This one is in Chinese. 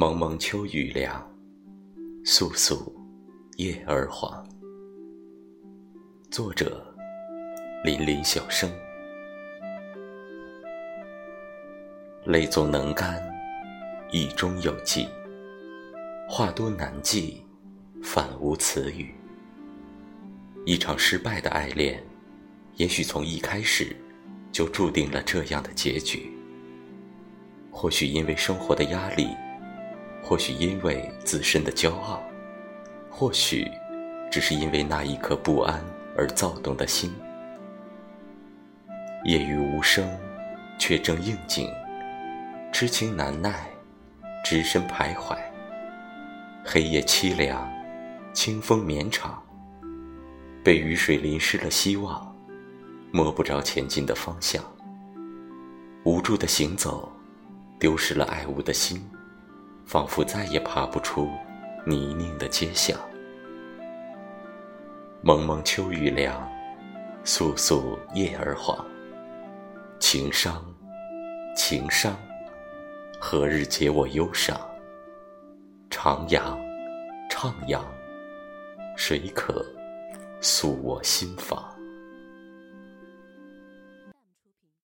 蒙蒙秋雨凉，簌簌叶儿黄。作者：林林小生。泪总能干，意中有寄。话多难记，反无词语。一场失败的爱恋，也许从一开始就注定了这样的结局。或许因为生活的压力。或许因为自身的骄傲，或许只是因为那一颗不安而躁动的心。夜雨无声，却正应景；痴情难耐，只身徘徊。黑夜凄凉，清风绵长。被雨水淋湿了希望，摸不着前进的方向。无助的行走，丢失了爱物的心。仿佛再也爬不出泥泞的街巷。蒙蒙秋雨凉，簌簌叶儿黄。情伤，情伤，何日解我忧伤？徜徉，徜徉，谁可诉我心房？